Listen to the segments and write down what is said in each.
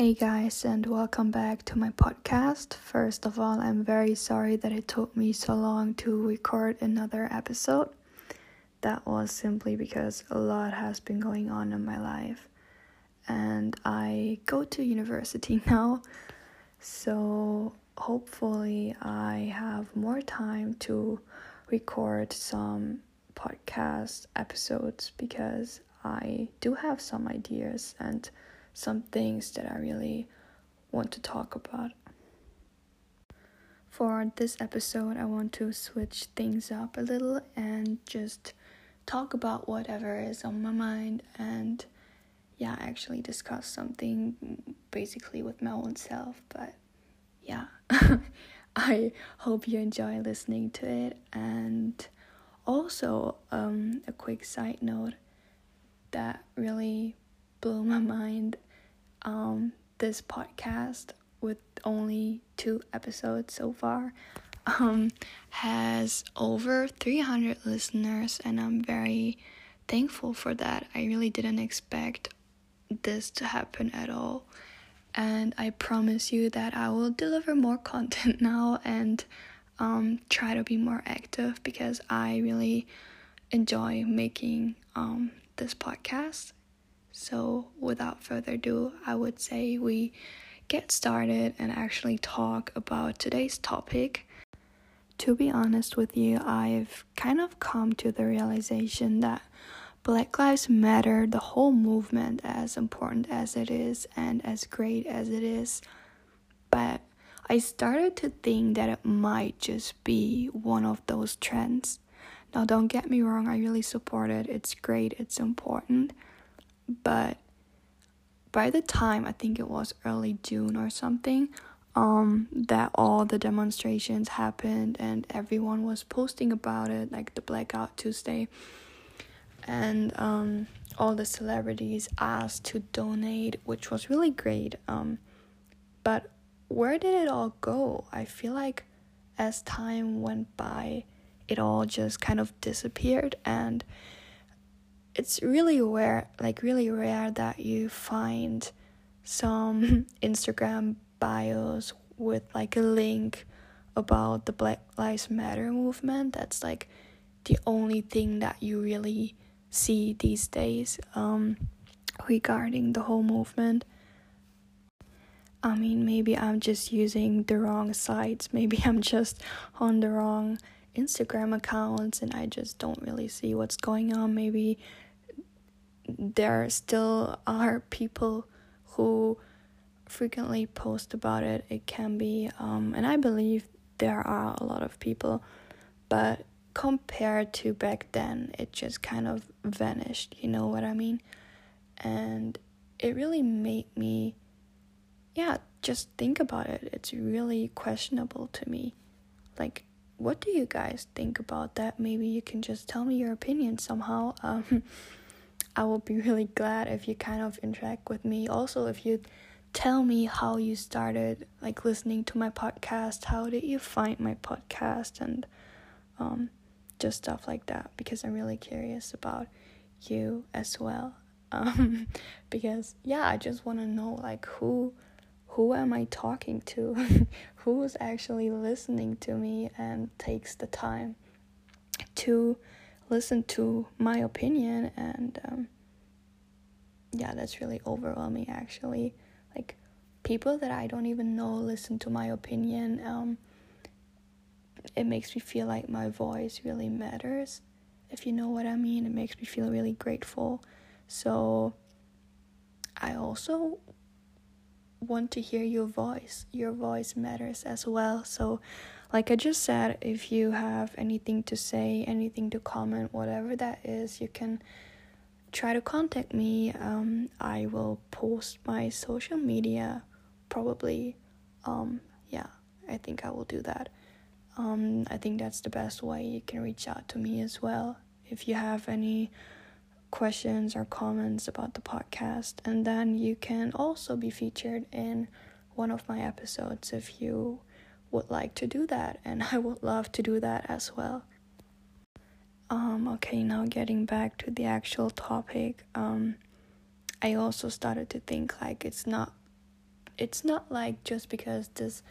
Hey guys, and welcome back to my podcast. First of all, I'm very sorry that it took me so long to record another episode. That was simply because a lot has been going on in my life, and I go to university now, so hopefully, I have more time to record some podcast episodes because I do have some ideas and some things that I really want to talk about. For this episode, I want to switch things up a little and just talk about whatever is on my mind and yeah, actually discuss something basically with my own self. But yeah, I hope you enjoy listening to it. And also, um, a quick side note that really blew my mind um, this podcast with only two episodes so far um, has over 300 listeners and i'm very thankful for that. I really didn't expect this to happen at all. And i promise you that i will deliver more content now and um, try to be more active because i really enjoy making um, this podcast so, without further ado, I would say we get started and actually talk about today's topic. To be honest with you, I've kind of come to the realization that Black Lives Matter, the whole movement, as important as it is and as great as it is, but I started to think that it might just be one of those trends. Now, don't get me wrong, I really support it, it's great, it's important but by the time I think it was early June or something, um, that all the demonstrations happened and everyone was posting about it, like the Blackout Tuesday, and um, all the celebrities asked to donate, which was really great. Um, but where did it all go? I feel like as time went by, it all just kind of disappeared and it's really rare like really rare that you find some Instagram bios with like a link about the Black Lives Matter movement. That's like the only thing that you really see these days um, regarding the whole movement. I mean, maybe I'm just using the wrong sites. Maybe I'm just on the wrong Instagram accounts and I just don't really see what's going on. Maybe there still are people who frequently post about it. It can be, um, and I believe there are a lot of people, but compared to back then, it just kind of vanished. You know what I mean? And it really made me, yeah, just think about it. It's really questionable to me. Like, what do you guys think about that? Maybe you can just tell me your opinion somehow. Um, I will be really glad if you kind of interact with me. Also, if you tell me how you started like listening to my podcast, how did you find my podcast and um just stuff like that because I'm really curious about you as well. Um because yeah, I just want to know like who who am I talking to? who is actually listening to me and takes the time to listen to my opinion and um, yeah that's really overwhelming actually. Like people that i don't even know listen to my opinion um, it makes me feel like my voice really matters if you know what i mean. It makes me feel really grateful. So i also want to hear your voice. Your voice matters as well. So like I just said, if you have anything to say, anything to comment, whatever that is, you can try to contact me. Um, I will post my social media probably. Um, yeah, I think I will do that. Um, I think that's the best way you can reach out to me as well. If you have any questions or comments about the podcast, and then you can also be featured in one of my episodes if you would like to do that, and I would love to do that as well. Um, okay, now getting back to the actual topic, um, I also started to think like it's not it's not like just because this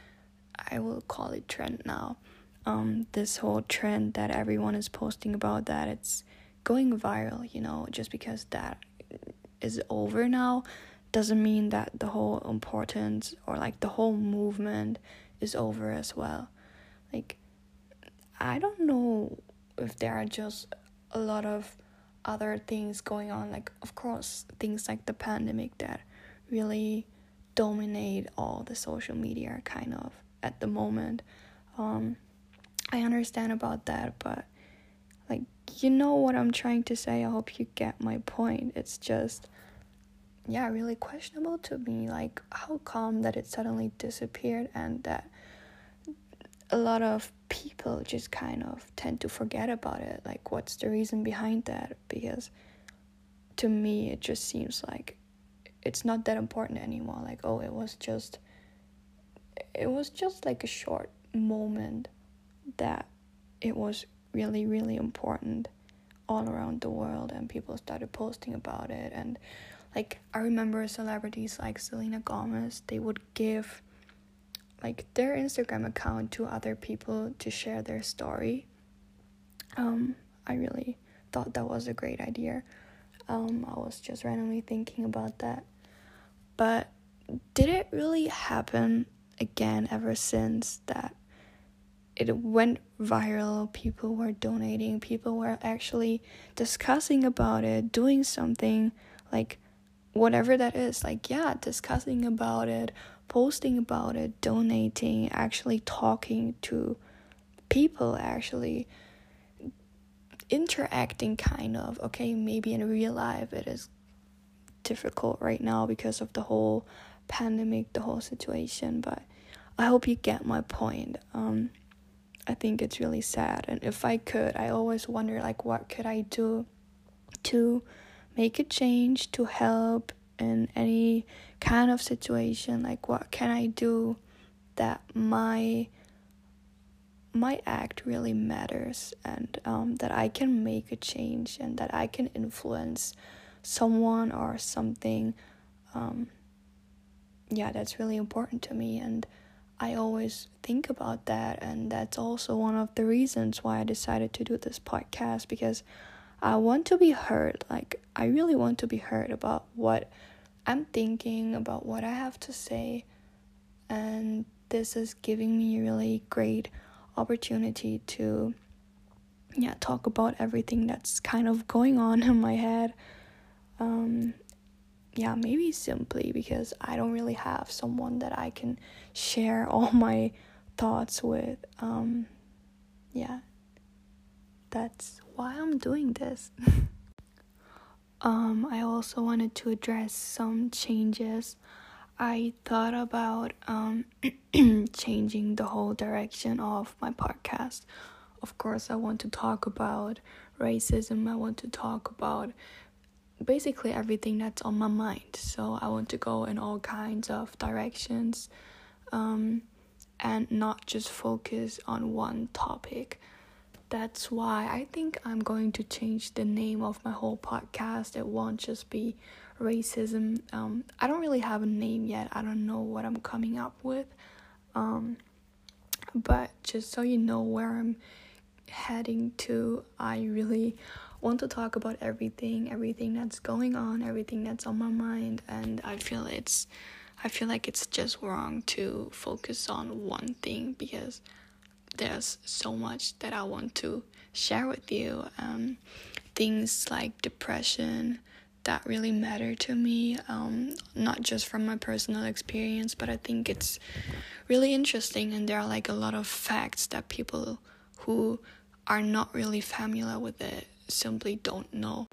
I will call it trend now. Um, this whole trend that everyone is posting about that it's going viral, you know, just because that is over now doesn't mean that the whole importance or like the whole movement is over as well. Like I don't know if there are just a lot of other things going on. Like of course things like the pandemic that really dominate all the social media kind of at the moment. Um i understand about that but like you know what i'm trying to say? I hope you get my point. It's just yeah really questionable to me like how come that it suddenly disappeared and that a lot of people just kind of tend to forget about it. Like what's the reason behind that? Because to me it just seems like it's not that important anymore. Like oh it was just it was just like a short moment that it was really really important all around the world and people started posting about it and like i remember celebrities like selena gomez they would give like their instagram account to other people to share their story. Um i really thought that was a great idea. Um i was just randomly thinking about that. But did it really happen again ever since that it went viral? People were donating. People were actually discussing about it doing something like whatever that is like yeah discussing about it posting about it donating actually talking to people actually interacting kind of okay maybe in real life it is difficult right now because of the whole pandemic, the whole situation. But I hope you get my point. Um, I think it's really sad, and if I could, I always wonder like what could I do to make a change to help in any kind of situation. Like what can I do that my my act really matters and um, that I can make a change and that I can influence someone or something um, yeah that's really important to me and i always think about that and that's also one of the reasons why i decided to do this podcast because i want to be heard like i really want to be heard about what i'm thinking about what i have to say and this is giving me a really great opportunity to yeah talk about everything that's kind of going on in my head um, yeah, maybe simply because I don't really have someone that I can share all my thoughts with. Um, yeah, that's why I'm doing this. um, I also wanted to address some changes. I thought about um, changing the whole direction of my podcast. Of course, I want to talk about racism, I want to talk about basically everything that's on my mind. So I want to go in all kinds of directions um, and not just focus on one topic. That's why I think I'm going to change the name of my whole podcast. It won't just be racism. Um, I don't really have a name yet. I don't know what I'm coming up with. Um, but just so you know where I'm heading to, I really want to talk about everything, everything that's going on, everything that's on my mind, and I feel it's I feel like it's just wrong to focus on one thing because there's so much that I want to share with you. Um, things like depression that really matter to me, um, not just from my personal experience, but I think it's really interesting, and there are like a lot of facts that people who are not really familiar with it simply don't know.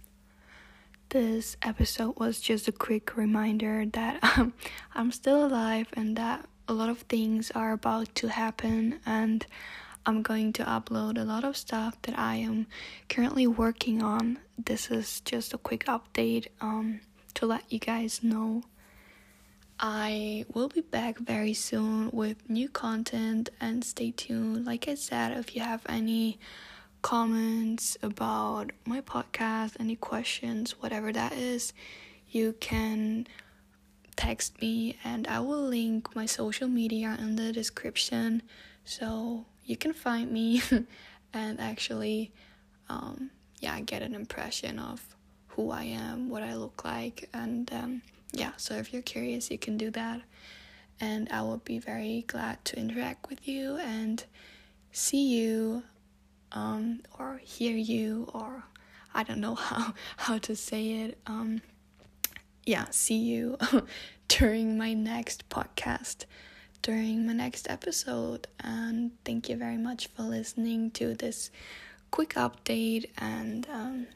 This episode was just a quick reminder that um, I'm still alive and that a lot of things are about to happen and I'm going to upload a lot of stuff that I am currently working on. This is just a quick update um, to let you guys know. I will be back very soon with new content and stay tuned. Like I said, if you have any comments about my podcast, any questions, whatever that is, you can text me, and I will link my social media in the description so you can find me and actually, um, yeah, get an impression of who I am, what I look like, and um, yeah. So if you're curious, you can do that, and I will be very glad to interact with you and see you, um, or hear you, or I don't know how how to say it. Um, yeah, see you during my next podcast, during my next episode. And thank you very much for listening to this quick update. And um,